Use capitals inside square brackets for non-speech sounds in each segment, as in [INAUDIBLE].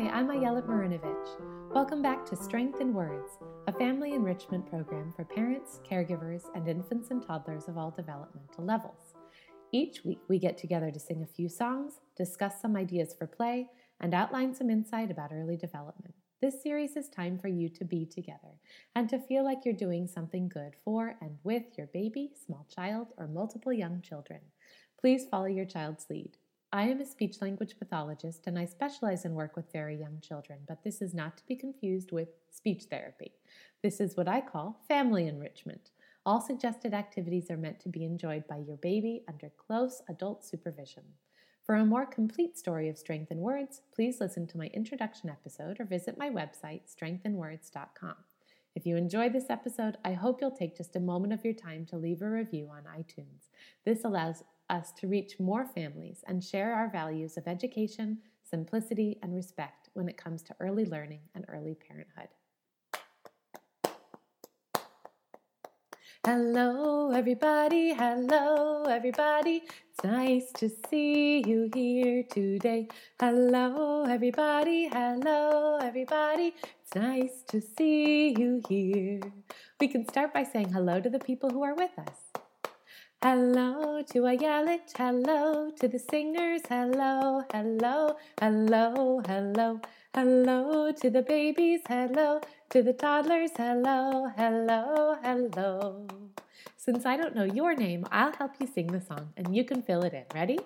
Hi, I'm Ayelet Marinovich. Welcome back to Strength in Words, a family enrichment program for parents, caregivers, and infants and toddlers of all developmental levels. Each week, we get together to sing a few songs, discuss some ideas for play, and outline some insight about early development. This series is time for you to be together and to feel like you're doing something good for and with your baby, small child, or multiple young children. Please follow your child's lead. I am a speech language pathologist and I specialize in work with very young children, but this is not to be confused with speech therapy. This is what I call family enrichment. All suggested activities are meant to be enjoyed by your baby under close adult supervision. For a more complete story of Strength in Words, please listen to my introduction episode or visit my website, strengthinwords.com. If you enjoyed this episode, I hope you'll take just a moment of your time to leave a review on iTunes. This allows us to reach more families and share our values of education, simplicity, and respect when it comes to early learning and early parenthood. Hello, everybody. Hello, everybody. It's nice to see you here today. Hello, everybody. Hello, everybody. It's nice to see you here. We can start by saying hello to the people who are with us. Hello to Ayelet, hello to the singers, hello, hello, hello, hello, hello to the babies, hello to the toddlers, hello, hello, hello. Since I don't know your name, I'll help you sing the song and you can fill it in. Ready?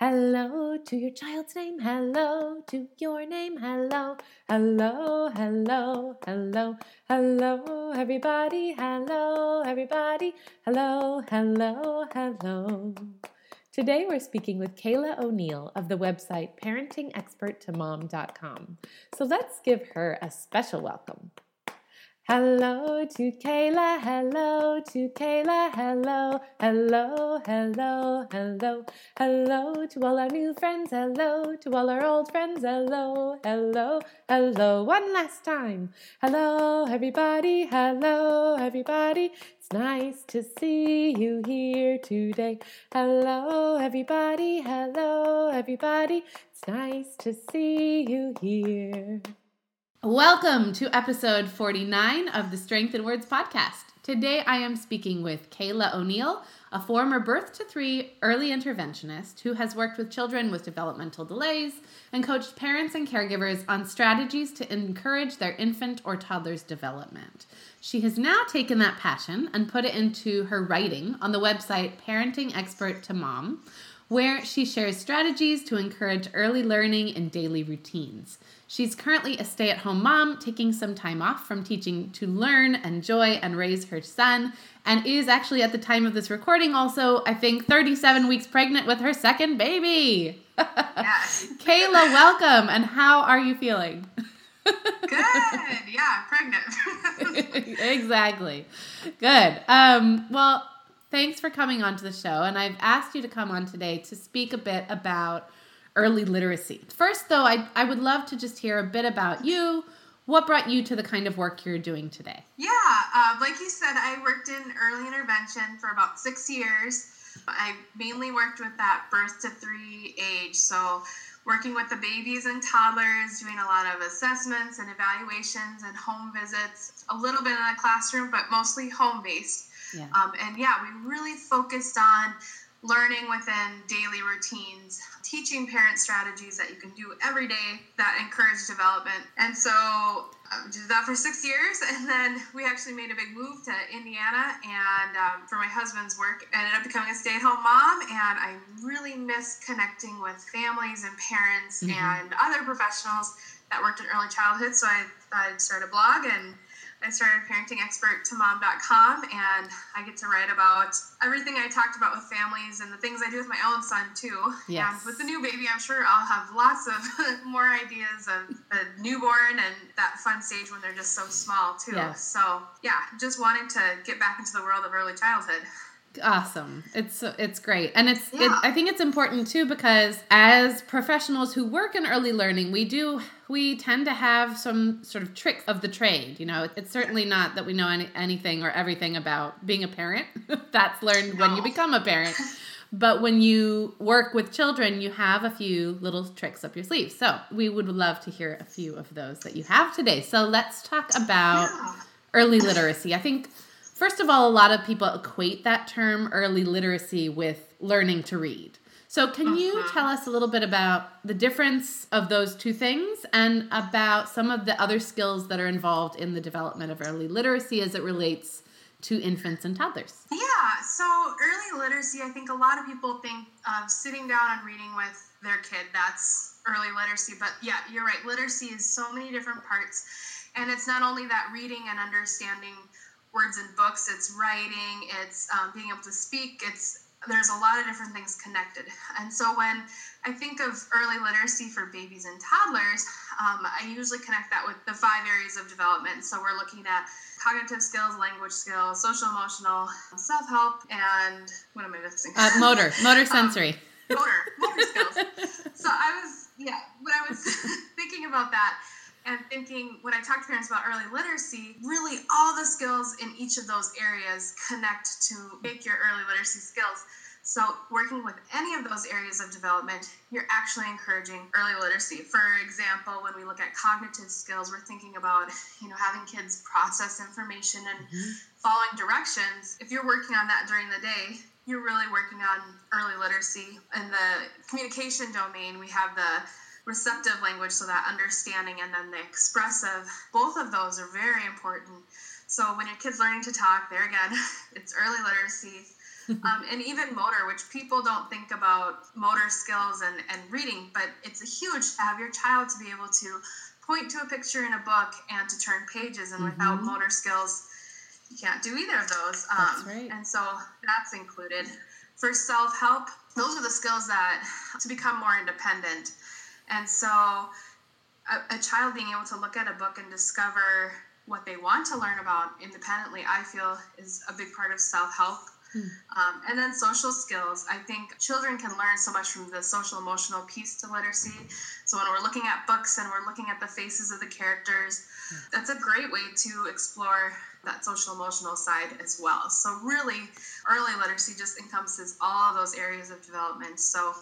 Hello to your child's name. Hello to your name. Hello, hello, hello, hello, hello, everybody. Hello, everybody. Hello, hello, hello. Today we're speaking with Kayla O'Neill of the website parentingexperttomom.com. So let's give her a special welcome. Hello to Kayla, hello to Kayla, hello, hello, hello, hello, hello to all our new friends, hello to all our old friends, hello, hello, hello, one last time. Hello, everybody, hello, everybody, it's nice to see you here today. Hello, everybody, hello, everybody, it's nice to see you here. Welcome to episode 49 of the Strength in Words podcast. Today I am speaking with Kayla O'Neill, a former birth to three early interventionist who has worked with children with developmental delays and coached parents and caregivers on strategies to encourage their infant or toddler's development. She has now taken that passion and put it into her writing on the website Parenting Expert to Mom, where she shares strategies to encourage early learning and daily routines. She's currently a stay at home mom, taking some time off from teaching to learn, enjoy, and raise her son, and is actually at the time of this recording also, I think, 37 weeks pregnant with her second baby. [LAUGHS] Yes. Kayla, welcome, and how are you feeling? Good. Yeah, pregnant. [LAUGHS] exactly. Good. Um, well, thanks for coming on to the show. And I've asked you to come on today to speak a bit about early literacy. First, though, I, I would love to just hear a bit about you. What brought you to the kind of work you're doing today? yeah, uh, like you said, I worked in early intervention for about six years. I mainly worked with that birth to three age. So, working with the babies and toddlers, doing a lot of assessments and evaluations and home visits, a little bit in the classroom, but mostly home based. Yeah. Um, and yeah, we really focused on learning within daily routines, teaching parent strategies that you can do every day that encourage development. And so I did that for six years, [LAUGHS] and then we actually made a big move to Indiana. And um, for my husband's work, I ended up becoming a stay-at-home mom, and I really missed connecting with families and parents Mhm. and other professionals that worked in early childhood. So I thought I'd start a blog and I started Parenting Expert to parentingexperttomom.com and I get to write about everything I talked about with families and the things I do with my own son too. Yes. And with the new baby, I'm sure I'll have lots of [LAUGHS] more ideas of the newborn and that fun stage when they're just so small too. Yes. So yeah, just wanting to get back into the world of early childhood. Awesome. It's it's great. And it's it, I think it's important too because as professionals who work in early learning, we do we tend to have some sort of tricks of the trade, you know. It's certainly not that we know any, anything or everything about being a parent. [LAUGHS] That's learned when you become a parent. [LAUGHS] But when you work with children, you have a few little tricks up your sleeve. So we would love to hear a few of those that you have today. So let's talk about Yeah. early literacy. I think, first of all, a lot of people equate that term early literacy with learning to read. So, can you Mhm. tell us a little bit about the difference of those two things and about some of the other skills that are involved in the development of early literacy as it relates to infants and toddlers? Yeah, so early literacy, I think a lot of people think of sitting down and reading with their kid. That's early literacy. But yeah, you're right. Literacy is so many different parts. And it's not only that reading and understanding words in books, it's writing, it's um, being able to speak, it's there's a lot of different things connected. And so when I think of early literacy for babies and toddlers, um, I usually connect that with the five areas of development. So we're looking at cognitive skills, language skills, social emotional, self help, and what am I missing? Uh, motor, motor [LAUGHS] sensory. motor, motor skills. [LAUGHS] So I was, yeah, when I was [LAUGHS] thinking about that and thinking when I talk to parents about early literacy, really all the skills in each of those areas connect to make your early literacy skills. So, working with any of those areas of development, you're actually encouraging early literacy. For example, when we look at cognitive skills, we're thinking about, you know, having kids process information and mm-hmm. following directions. If you're working on that during the day, you're really working on early literacy. In the communication domain, we have the receptive language, so that understanding, and then the expressive. Both of those are very important. So when your kid's learning to talk, there again, [LAUGHS] it's early literacy. [LAUGHS] um, and even motor, which people don't think about motor skills and, and reading, but it's a huge to have your child to be able to point to a picture in a book and to turn pages. And without Mhm. motor skills, you can't do either of those. Um, right. And so that's included. For self help, those are the skills that to become more independent. And so a, a child being able to look at a book and discover what they want to learn about independently, I feel is a big part of self help. Um, and then social skills. I think children can learn so much from the social emotional piece to literacy. So when we're looking at books and we're looking at the faces of the characters, that's a great way to explore that social emotional side as well. So really, early literacy just encompasses all those areas of development. So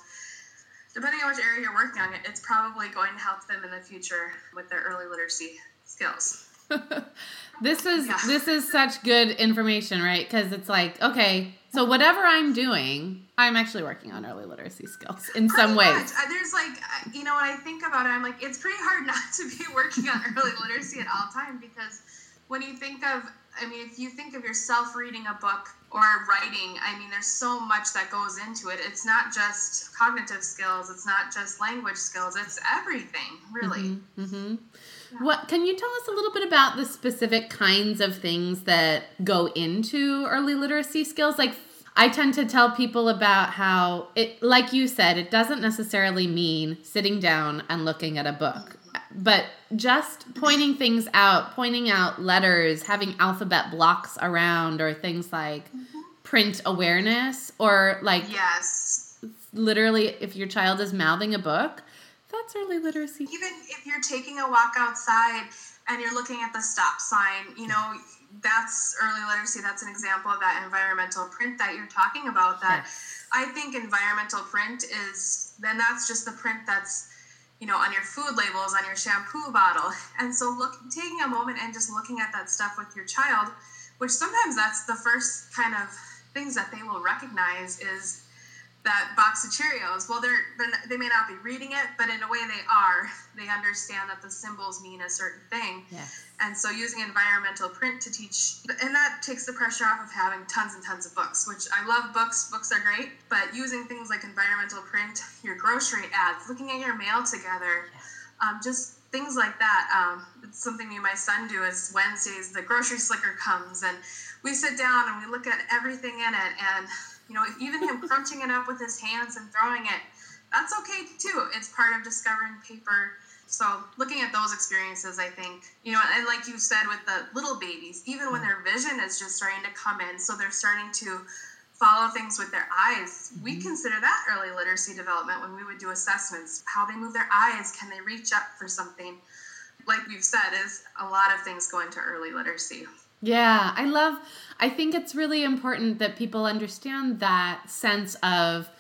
depending on which area you're working on, it's probably going to help them in the future with their early literacy skills. [LAUGHS] this is Yeah. this is such good information, right? Because it's like, okay, so whatever I'm doing, I'm actually working on early literacy skills in some Pretty ways. much. Uh, There's like, you know, when I think about it, I'm like, it's pretty hard [LAUGHS] not to be working on early literacy at all time because when you think of, I mean, if you think of yourself reading a book or writing, I mean, there's so much that goes into it. It's not just cognitive skills, it's not just language skills, it's everything, really. Mm-hmm, What can you tell us a little bit about the specific kinds of things that go into early literacy skills? Like I tend to tell people about how it like you said, it doesn't necessarily mean sitting down and looking at a book. But just pointing things out, pointing out letters, having alphabet blocks around or things like mm-hmm. print awareness or like Yes. literally if your child is mouthing a book, that's early literacy. even if you're taking a walk outside and you're looking at the stop sign, you know, that's early literacy. That's an example of that environmental print that you're talking about. That Yes. I think environmental print is then that's just the print that's you know on your food labels, on your shampoo bottle. [LAUGHS] And so look taking a moment and just looking at that stuff with your child, which sometimes that's the first kind of things that they will recognize is that box of Cheerios. Well, they're, they're they may not be reading it, but in a way they are. [LAUGHS] They understand that the symbols mean a certain thing. Yes. And so using environmental print to teach, and that takes the pressure off of having tons and tons of books, which I love books. Books are great, but using things like environmental print, your grocery ads, looking at your mail together, um, just things like that. Um, it's something me and my son do is Wednesdays, the grocery slicker comes and we sit down and we look at everything in it. And, you know, even him crunching it up with his hands and throwing it, that's okay too. It's part of discovering paper. So looking at those experiences, I think, you know, and like you said with the little babies, even when mm. their vision is just starting to come in, so they're starting to follow things with their eyes. We mm-hmm. consider that early literacy development when we would do assessments. How they move their eyes, can they reach up for something? Like we've said, is a lot of things go into early literacy. Yeah, I love, I think it's really important that people understand that sense of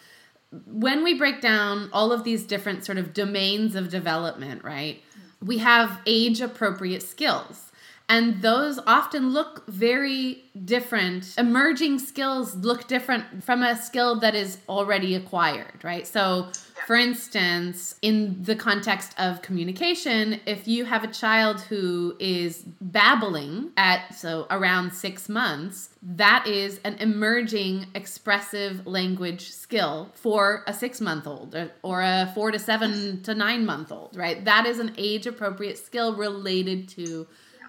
when we break down all of these different sort of domains of development, right? We have age appropriate skills. And those often look very different. Emerging skills look different from a skill that is already acquired, right? So, for instance, in the context of communication, if you have a child who is babbling at so around six months, that is an emerging expressive language skill for a six month old or, or a four to seven to nine month old, right? That is an age appropriate skill related to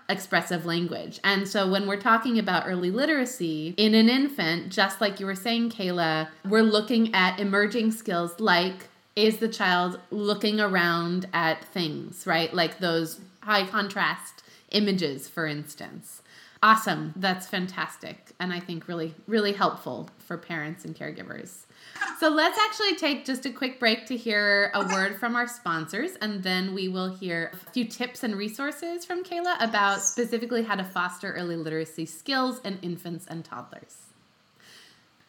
expressive language. And so when we're talking about early literacy in an infant, just like you were saying, Kayla, we're looking at emerging skills like is the child looking around at things, right? Like those high contrast images, for instance. Awesome. That's fantastic. And I think really, really helpful for parents and caregivers. So let's actually take just a quick break to hear a word from our sponsors, and then we will hear a few tips and resources from Kayla about specifically how to foster early literacy skills in infants and toddlers.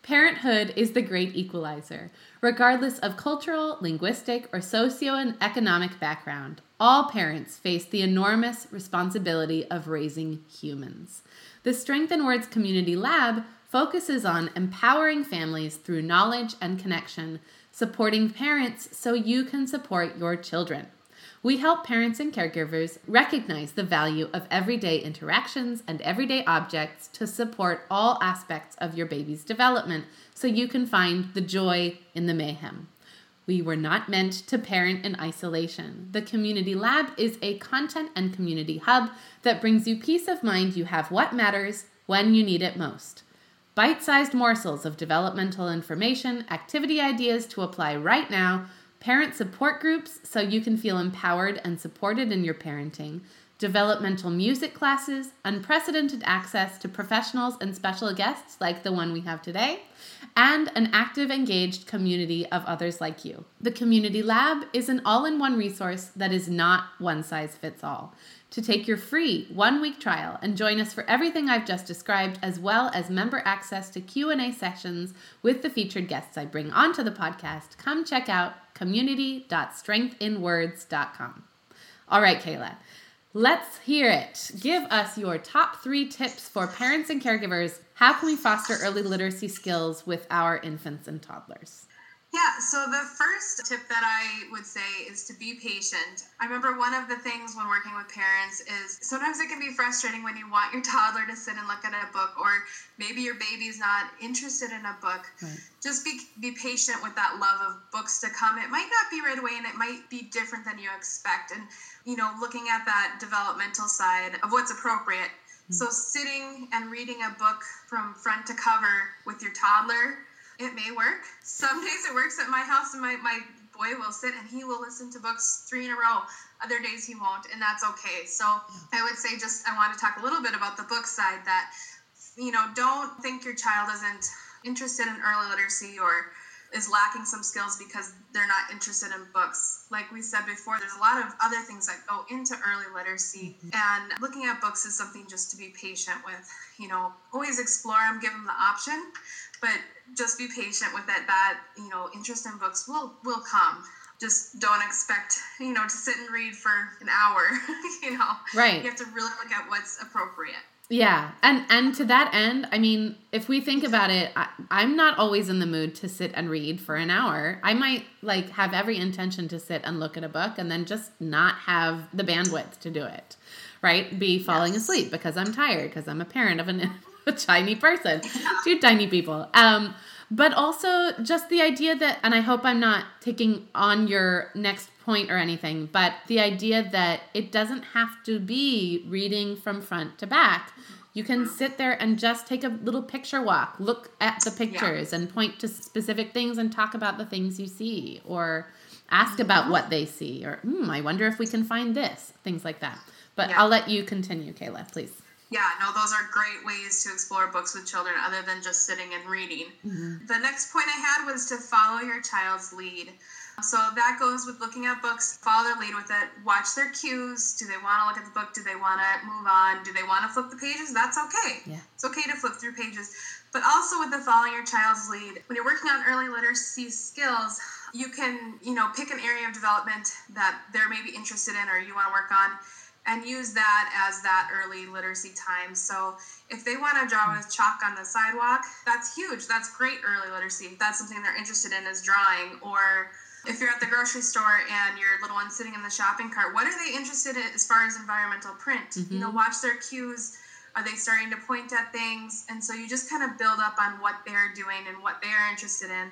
Parenthood is the great equalizer. Regardless of cultural, linguistic, or socio-economic background, all parents face the enormous responsibility of raising humans. The Strength in Words Community Lab focuses on empowering families through knowledge and connection, supporting parents so you can support your children. We help parents and caregivers recognize the value of everyday interactions and everyday objects to support all aspects of your baby's development so you can find the joy in the mayhem. We were not meant to parent in isolation. The Community Lab is a content and community hub that brings you peace of mind you have what matters when you need it most. Bite sized morsels of developmental information, activity ideas to apply right now parent support groups so you can feel empowered and supported in your parenting, developmental music classes, unprecedented access to professionals and special guests like the one we have today, and an active, engaged community of others like you. The Community Lab is an all in one resource that is not one size fits all to take your free one-week trial and join us for everything I've just described as well as member access to Q&A sessions with the featured guests I bring onto the podcast. Come check out community.strengthinwords.com. All right, Kayla. Let's hear it. Give us your top 3 tips for parents and caregivers. How can we foster early literacy skills with our infants and toddlers? Yeah, so the first tip that I would say is to be patient. I remember one of the things when working with parents is sometimes it can be frustrating when you want your [LAUGHS] toddler to sit and look at a book, or maybe your baby's not interested in a book. Right. Just be, be patient with that love of books to come. It might not be right away and it might be different than you expect. And, you know, looking at that developmental side of what's appropriate. Mm-hmm. So, sitting and reading a book from front to cover with your toddler it may work. Some days it works at my house, and my, my boy will sit and he will listen to books three in a row. Other days he won't, and that's okay. So I would say, just I want to talk a little bit about the book side that, you know, don't think your child isn't interested in early literacy or is lacking some skills because they're not interested in books. Like we said before, there's a lot of other things that go into early literacy, mm-hmm. and looking at books is something just to be patient with. You know, always explore them, give them the option, but just be patient with it that you know interest in books will will come just don't expect you know to sit and read for an hour [LAUGHS] you know right you have to really look at what's appropriate yeah and and to that end i mean if we think about it I, i'm not always in the mood to sit and read for an hour i might like have every intention to sit and look at a book and then just not have the bandwidth to do it right be falling yes. asleep because i'm tired because i'm a parent of an [LAUGHS] a tiny person, two tiny people. Um, but also just the idea that, and I hope I'm not taking on your next point or anything, but the idea that it doesn't have to be reading from front to back. You can sit there and just take a little picture walk, look at the pictures yeah. and point to specific things and talk about the things you see or ask about what they see or, hmm, I wonder if we can find this, things like that. But yeah. I'll let you continue, Kayla, please yeah, no, those are great ways to explore books with children other than just sitting and reading. Mm-hmm. The next point I had was to follow your child's lead. So that goes with looking at books, follow their lead with it, watch their cues. Do they want to look at the book? Do they want to move on? Do they want to flip the pages? That's okay. Yeah. It's okay to flip through pages. But also with the following your child's lead, when you're working on early literacy skills, you can, you know, pick an area of development that they're maybe interested in or you want to work on and use that as that early literacy time. So if they want to draw with chalk on the sidewalk, that's huge. That's great early literacy. If that's something they're interested in is drawing or if you're at the grocery store and your little one's sitting in the shopping cart, what are they interested in as far as environmental print? Mm-hmm. You know, watch their cues. Are they starting to point at things? And so you just kind of build up on what they're doing and what they're interested in.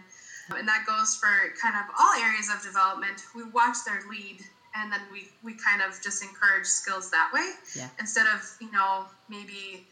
And that goes for kind of all areas of development. We watch their lead and then we, we kind of just encourage skills that way yeah. instead of, you know, maybe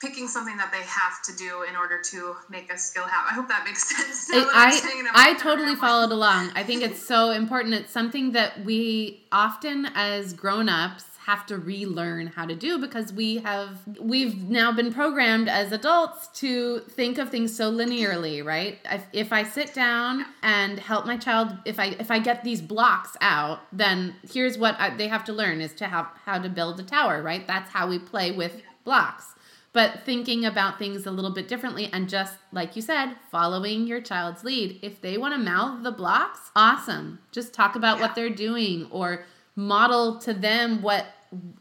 picking something that they have to do in order to make a skill happen. I hope that makes [LAUGHS] sense. I, I totally followed along. I think [LAUGHS] it's so important. It's something that we often as grown-ups have to relearn how to do because we have we've now been programmed as adults to think of things so linearly right? If, if i sit down and help my child if i if i get these blocks out then here's what I, they have to learn is to have how to build a tower right? That's how we play with blocks. But thinking about things a little bit differently and just like you said following your child's lead. If they want to mouth the blocks awesome. Just talk about yeah. what they're doing or model to them what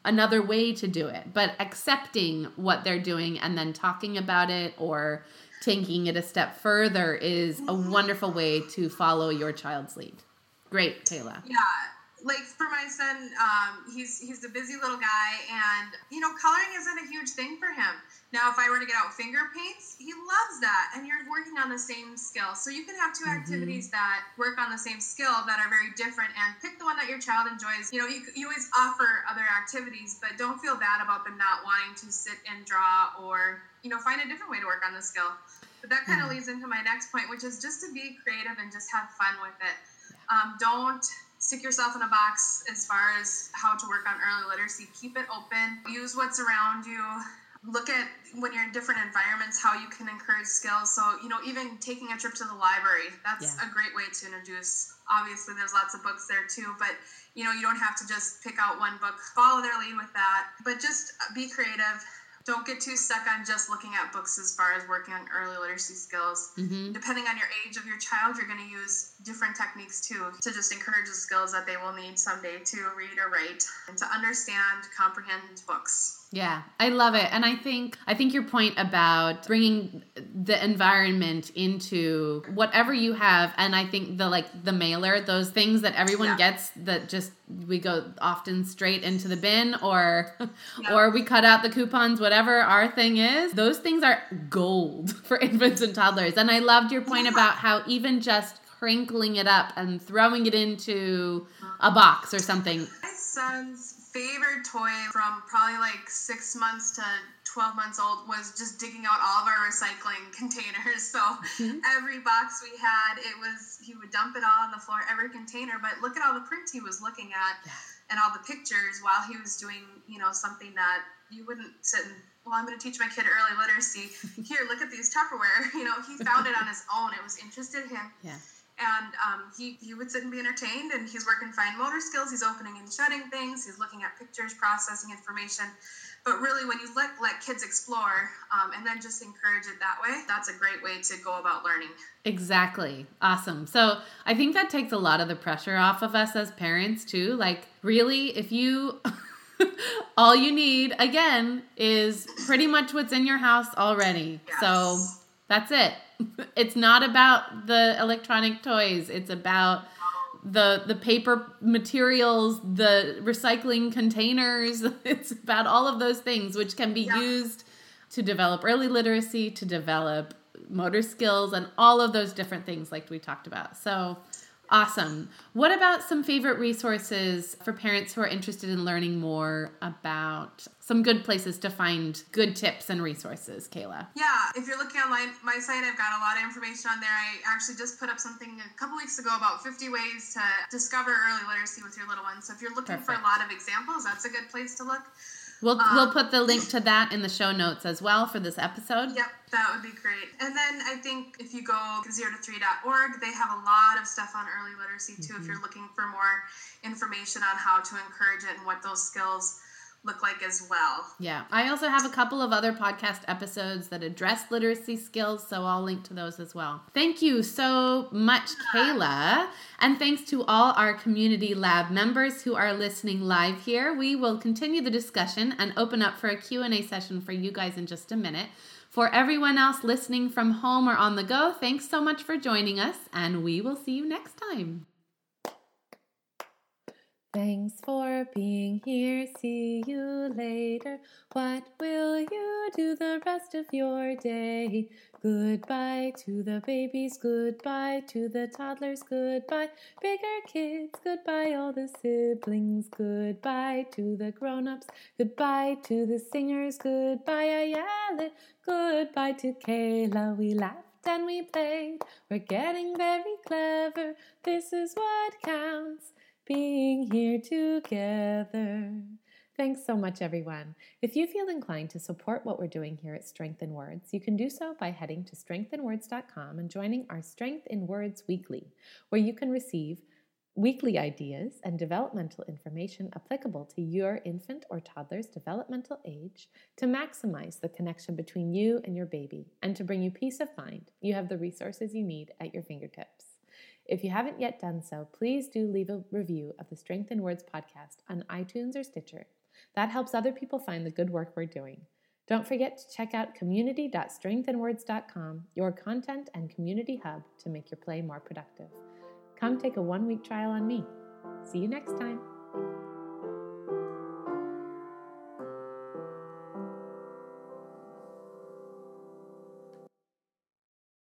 another way to do it, but accepting what they're doing and then talking about it or taking it a step further is a mm-hmm. wonderful way to follow your child's lead. Great, Kayla. Yeah like for my son, um, he's he's a busy little guy, and you know, coloring isn't a huge thing for him. Now, if I were to get out finger paints, he loves that, and you're working on the same skill. So you can have 2 mm-hmm. activities that work on the same skill that are very different, and pick the one that your child enjoys. You know, you, you always offer other activities, but don't feel bad about them not wanting to sit and draw, or you know, find a different way to work on the skill. But that kind of mm-hmm. leads into my next point, which is just to be creative and just have fun with it. Um, don't stick yourself in a box as far as how to work on early literacy. Keep it open. Use what's around you. Look at when you're in different environments how you can encourage skills. So, you know, even taking a trip to the library, that's yeah. a great way to introduce. Obviously, there's lots of books there too, but you know, you don't have to just pick out one book, follow their lead with that, but just be creative don't get too stuck on just looking at books as far as working on early literacy skills. Mm-hmm. Depending on your age of your child, you're going to use different techniques too to just encourage the skills that they will need someday to read or write and to understand, comprehend books. Yeah, I love it. And I think I think your point about bringing the environment into whatever you have and I think the like the mailer, those things that everyone yeah. gets that just we go often straight into the bin or yeah. or we cut out the coupons whatever our thing is. Those things are gold [LAUGHS] for infants and toddlers. And I loved your point yeah. about how even just crinkling it up and throwing it into a box or something. My son's favorite toy from probably like six months to 12 months old was just digging out all of our recycling [LAUGHS] containers. So mm-hmm. every box we had, it was, he would dump it all on the floor, every container. But look at all the prints he was looking at yeah. and all the pictures while he was doing, you know, something that you wouldn't sit and, well, I'm going to teach my kid early literacy. [LAUGHS] Here, look at these Tupperware. [LAUGHS] You know, he found it on his own. It was interested him. Yeah and um, he, he would sit and be entertained and he's working fine motor skills. He's opening and shutting things. He's looking at pictures processing information. But really when you let, let kids explore um, and then just encourage it that way that's a great way to go about learning. Exactly. Awesome. So i think that takes a lot of the pressure off of us as parents too. Like really if you [LAUGHS] all you need again is pretty much what's in your house already. Yes. so that's it [LAUGHS] it's not about the electronic toys. It's about the the paper materials, the recycling containers. [LAUGHS] It's about all of those things which can be yeah. used to develop early literacy, to develop motor skills and all of those different things like we talked about. So Awesome. What about some favorite resources for parents who are interested in learning more about some good places to find good tips and resources, Kayla? Yeah, if you're looking online, my site, I've got a lot of information on there. I actually just put up something a couple weeks ago about 50 ways to discover early literacy with your little ones. So if you're looking Perfect. for a lot of examples, that's a good place to look. We'll um, we'll put the link to that in the show notes as well for this episode. Yep, that would be great. And then I think if you go zero to three.org, they have a lot of stuff on early literacy too. Mm-hmm. If you're looking for more information on how to encourage it and what those skills look like as well. Yeah. I also have a couple of other podcast episodes that address literacy skills, so I'll link to those as well. Thank you so much, Kayla. And thanks to all our community lab members who are listening live here. We will continue the discussion and open up for a Q&A session for you guys in just a minute. For everyone else listening from home or on the go, thanks so much for joining us, and we will see you next time. Thanks for being here. See you later. What will you do the rest of your day? Goodbye to the babies. Goodbye to the toddlers. Goodbye, bigger kids. Goodbye, all the siblings. Goodbye to the grown ups. Goodbye to the singers. Goodbye, it. Goodbye to Kayla. We laughed and we played. We're getting very clever. This is what counts being here together. Thanks so much, everyone. If you feel inclined to support what we're doing here at Strength in Words, you can do so by heading to strengthinwords.com and joining our Strength in Words Weekly, where you can receive weekly ideas and developmental information applicable to your infant or toddler's developmental age to maximize the connection between you and your baby and to bring you peace of mind. You have the resources you need at your fingertips. If you haven't yet done so, please do leave a review of the Strength in Words podcast on iTunes or Stitcher. That helps other people find the good work we're doing. Don't forget to check out community.strengthinwords.com, your content and community hub to make your play more productive. Come take a one week trial on me. See you next time.